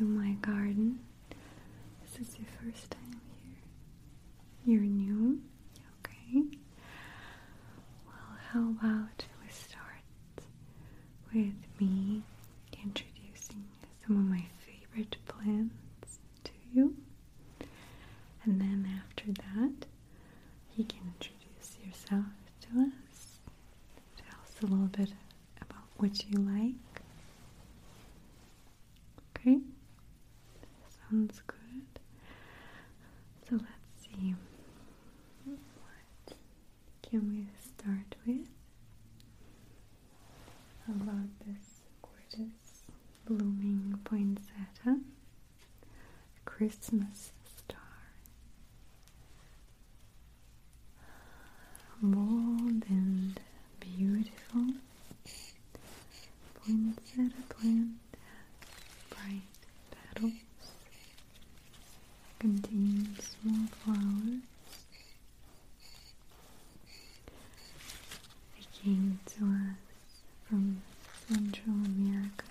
to my garden. This is your first time here. You're new? Okay. Well, how about we start with me introducing some of my favorite plants to you? And then after that, you can introduce yourself to us. Tell us a little bit about what you like. Okay? Sounds good. So let's see. What can we start with? About this gorgeous blooming poinsettia? Christmas star. Bold and beautiful. Poinsettia plant has bright petals. Contains small flowers. It came to us from Central America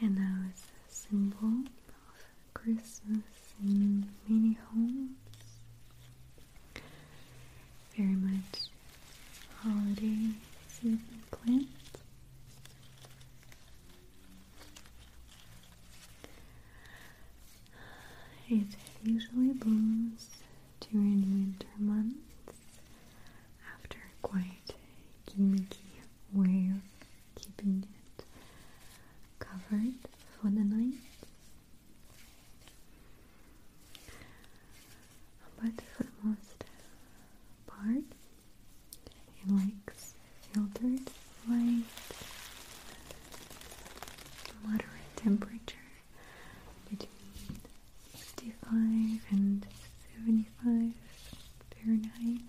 and now it's a symbol of Christmas in many homes. Very much holiday season plant. It usually blooms during winter months after quite a gimmicky way of keeping it covered for the night. But for the most part, it likes filtered light, moderate temperature between 65 and 75 Fahrenheit.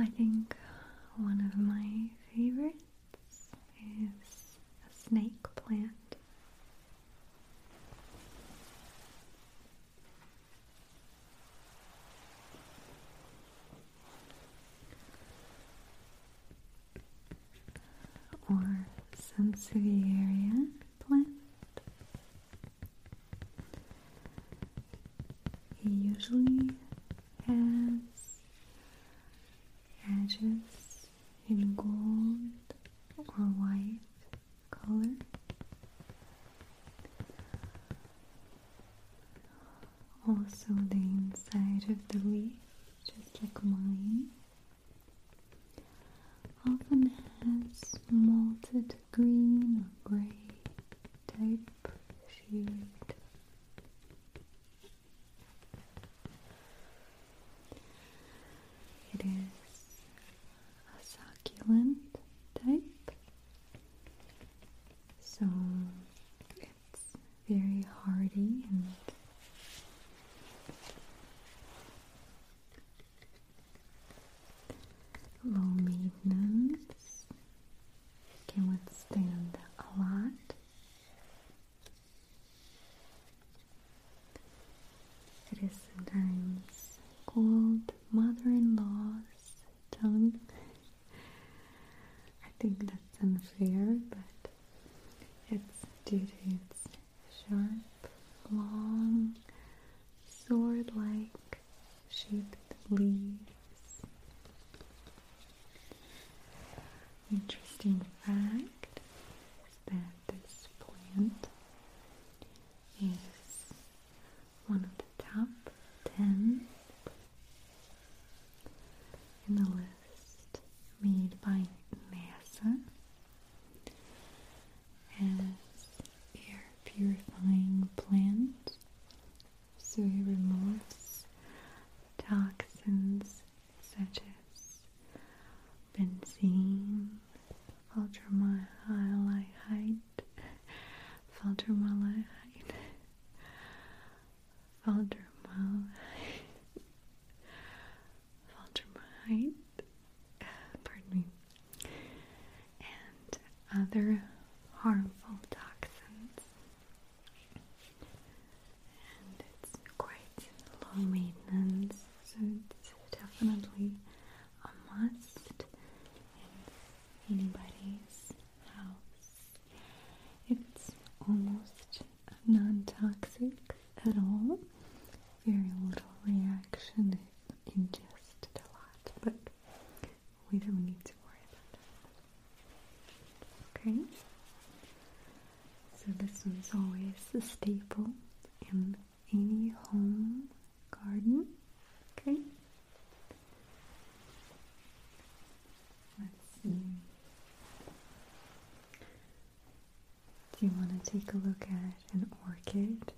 I think one of my favorites is a snake plant. Or Sansevieria plant. Usually edges in gold or white color. Also, the inside of the leaf, just like mine, often has malted green or gray type shade. It is a succulent type, so it's very hardy and low maintenance, can withstand a lot. It is sometimes called mother-in-law's tongue. I think that's unfair, but it's its sharp, long, sword-like shaped leaves. other harmful toxins. And it's quite low maintenance, so it's definitely a must in anybody's house. It's almost non toxic at all. take a look at an orchid.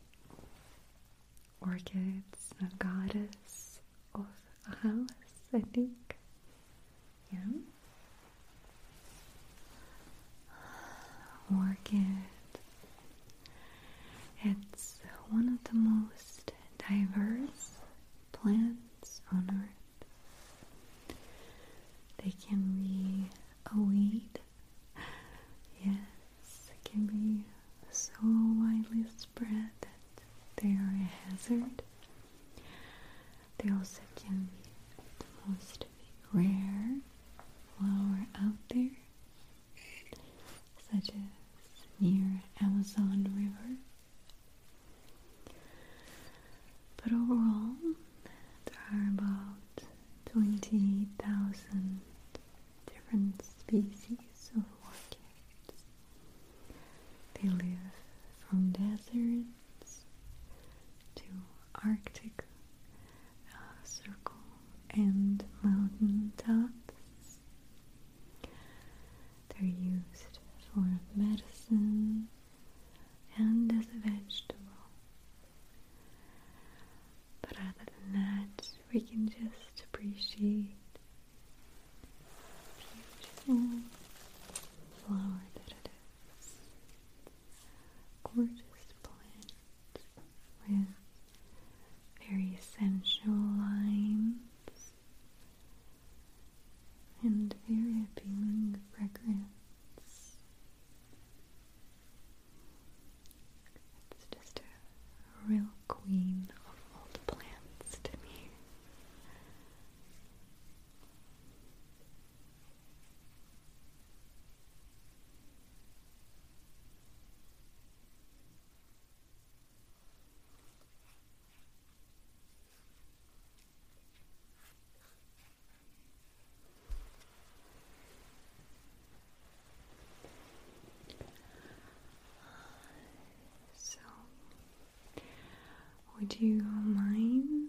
Do you mind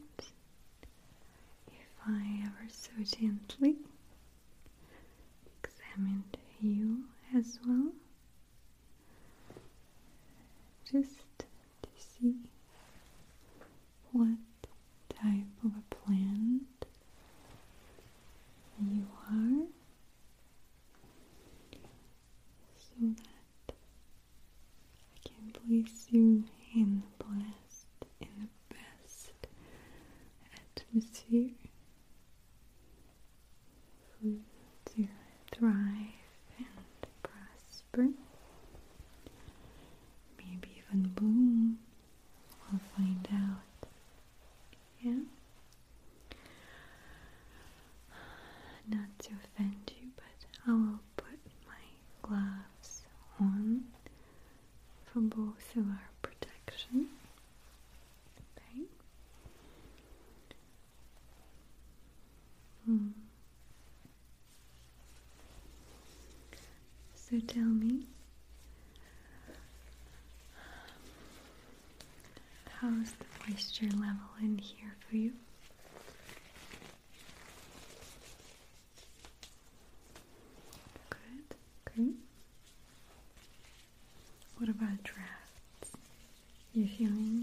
if I ever so gently not to offend you, but I will put my gloves on for both of our protection. Okay. Hmm. So tell me, how's the moisture level in here for you? you're feeling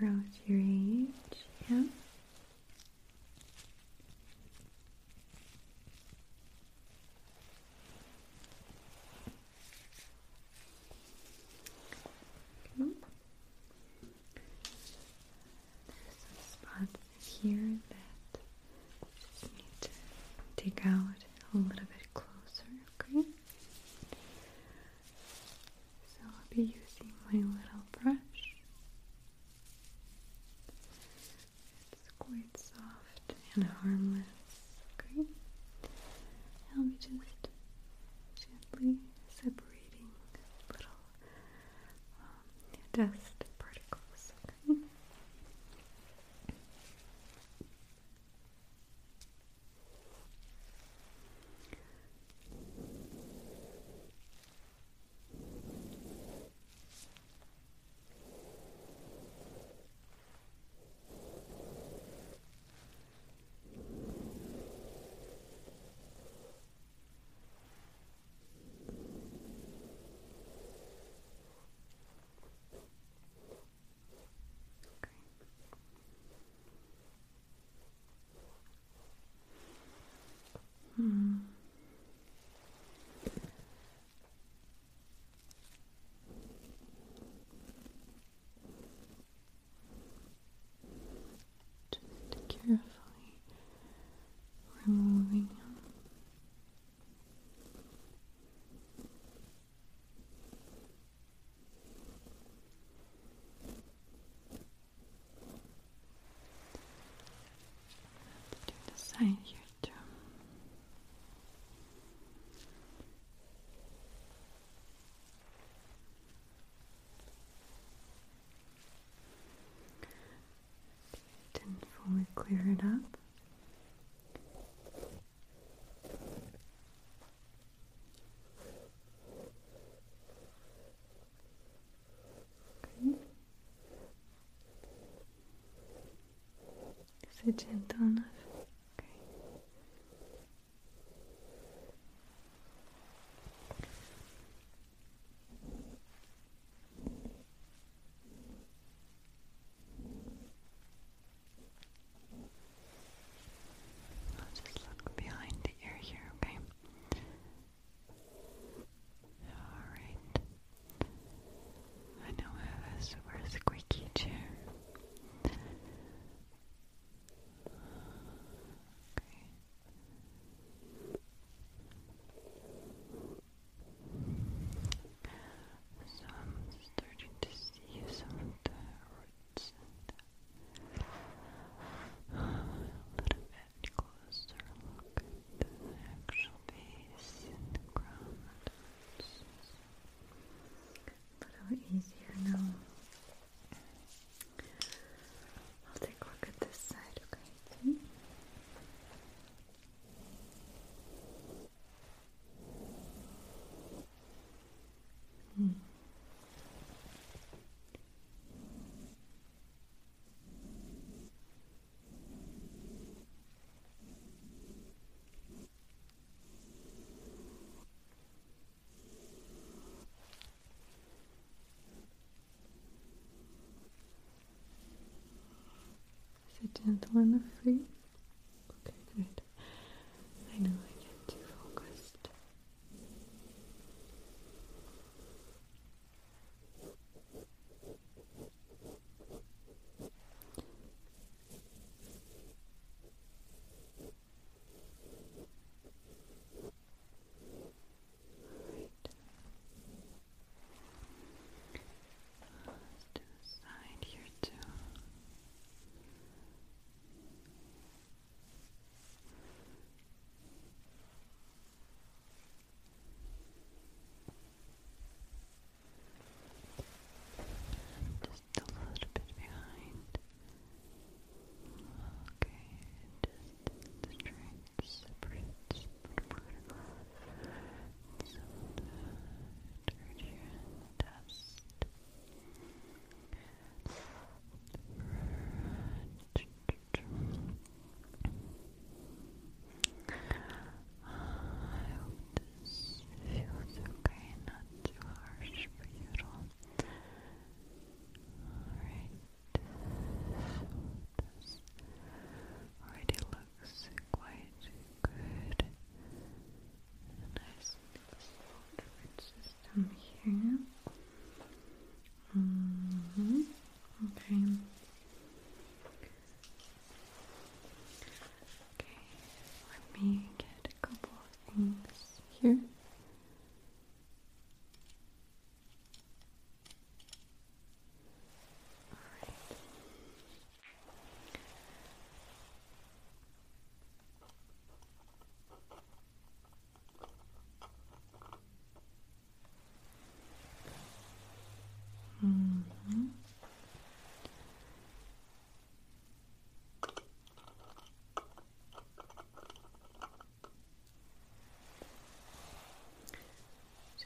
throughout your and harmless. fine here too. Didn't fully clear it up. Okay. It's gentle gentle want the face.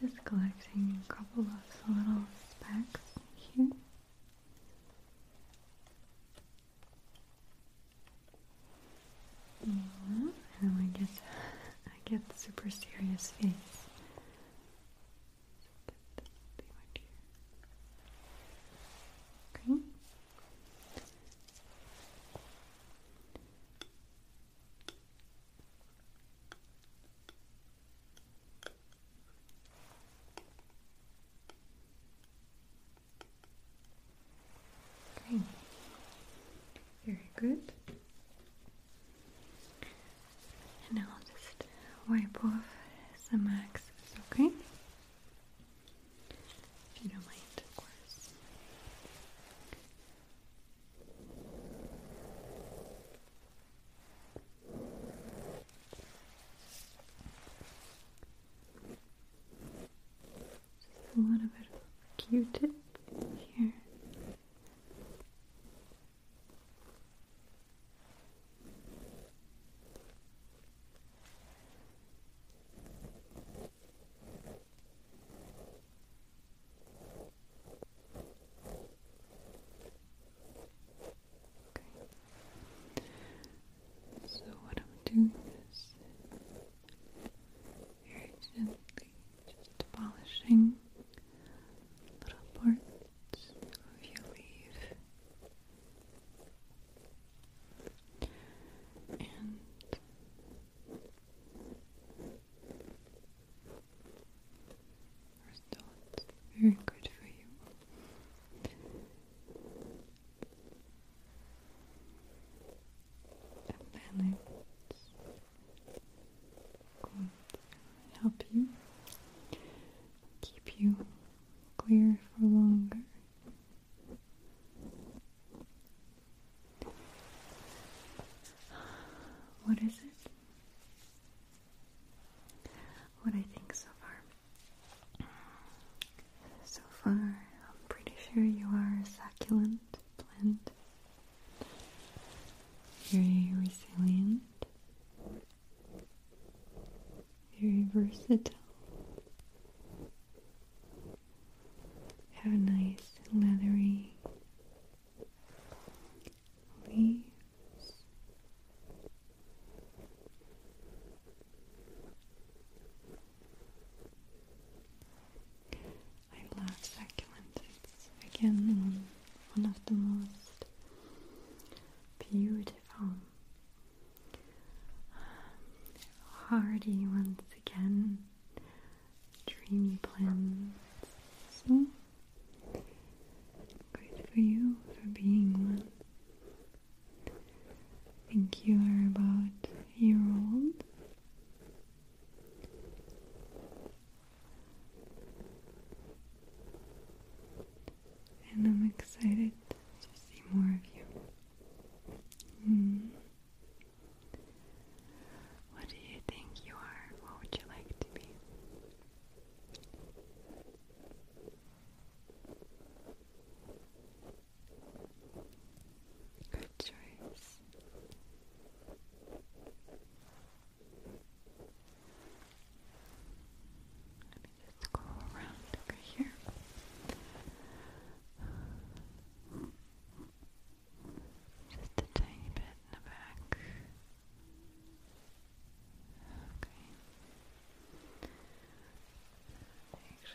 Just collecting a couple of little specks here. Yeah, and I get I get the super serious face. you did. versatile. Have a nice leathery leaves. I love succulents. It's again one of the most beautiful hardy ones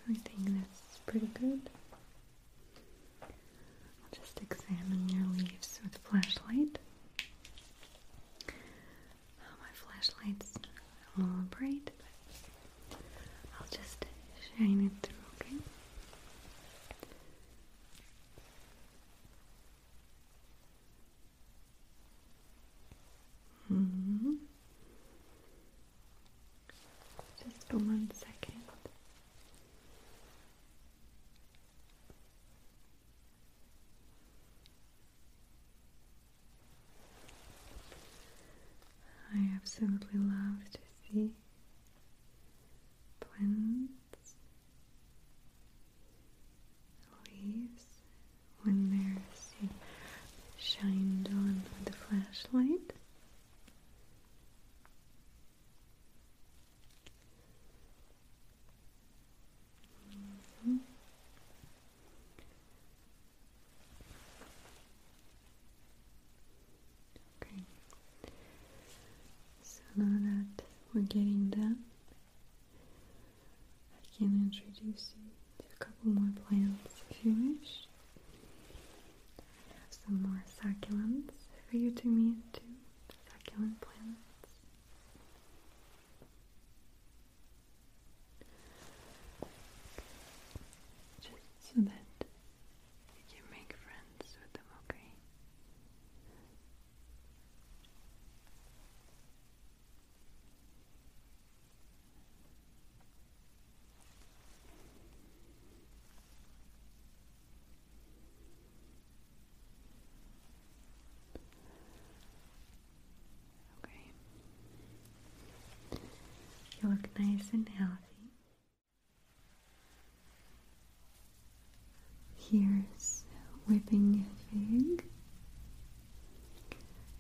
I think that's pretty good. simply love. getting done, I can introduce you. nice and healthy. Here's weeping fig.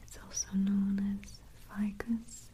It's also known as ficus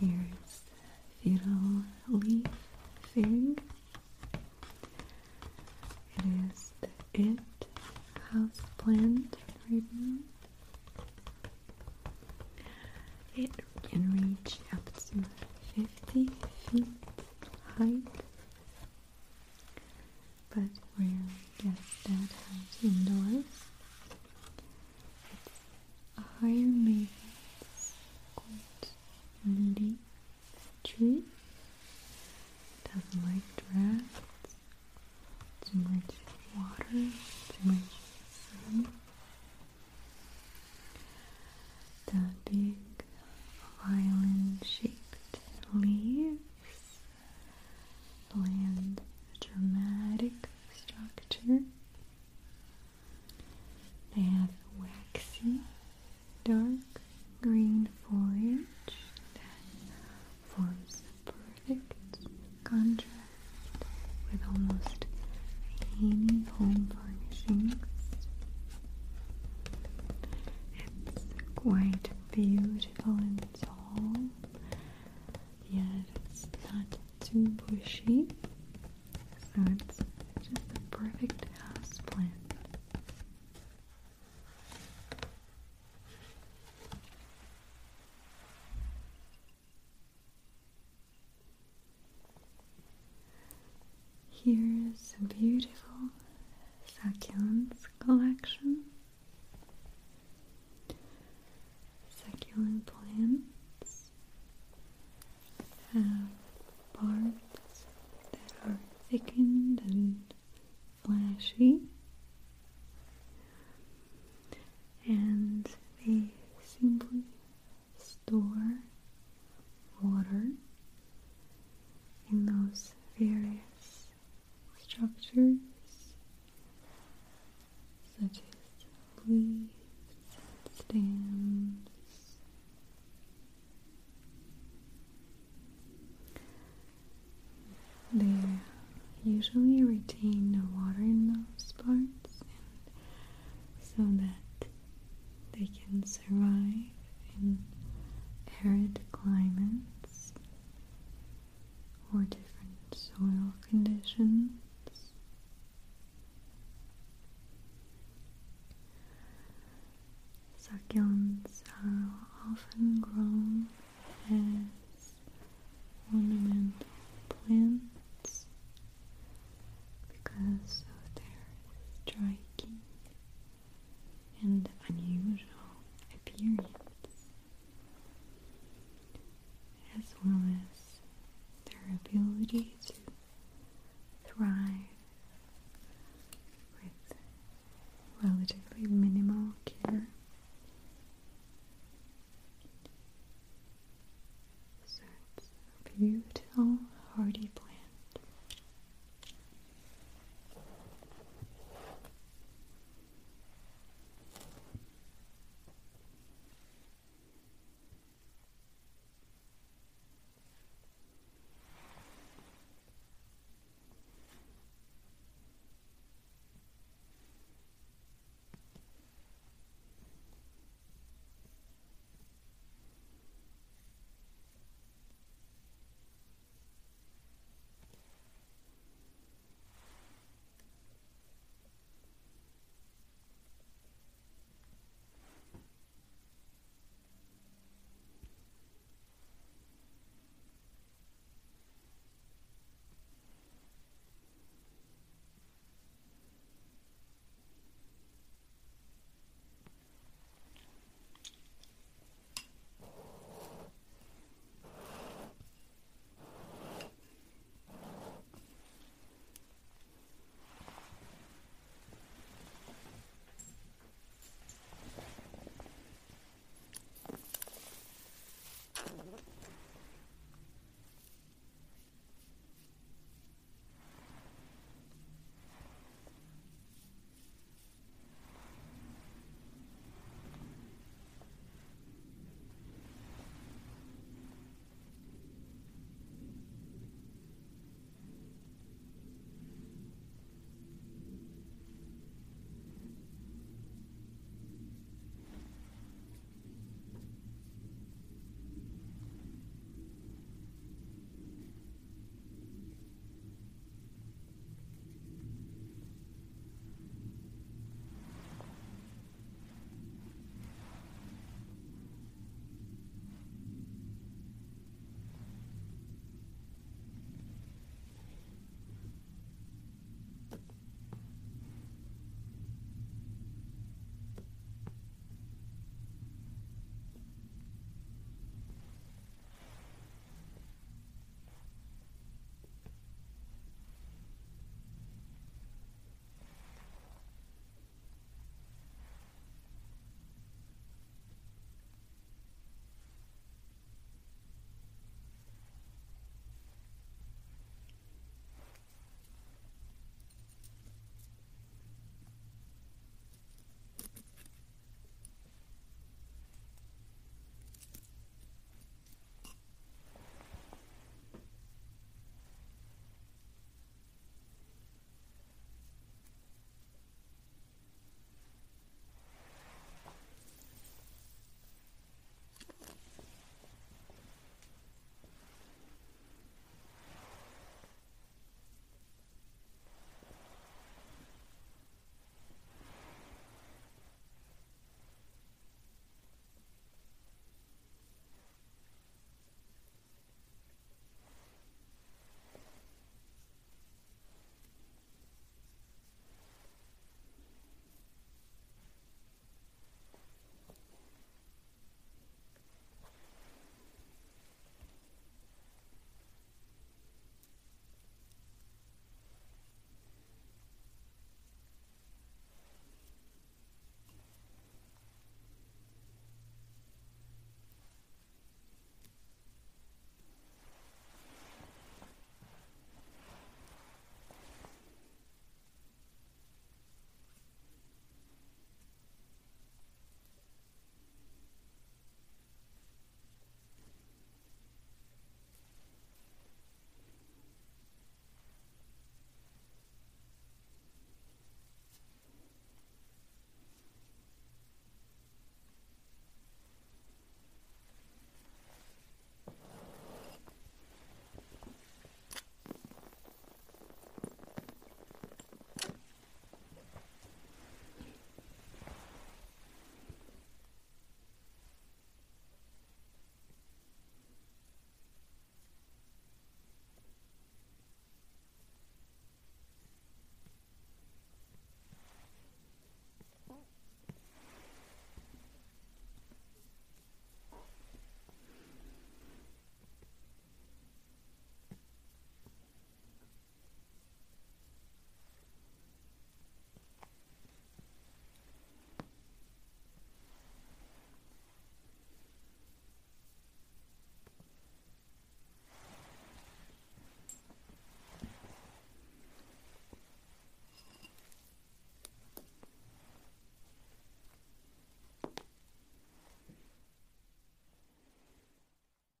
Here's the fiddle leaf fig. It is the it house plant right now. It can reach up to 50 feet high. Pushy bushy. So it's usually retain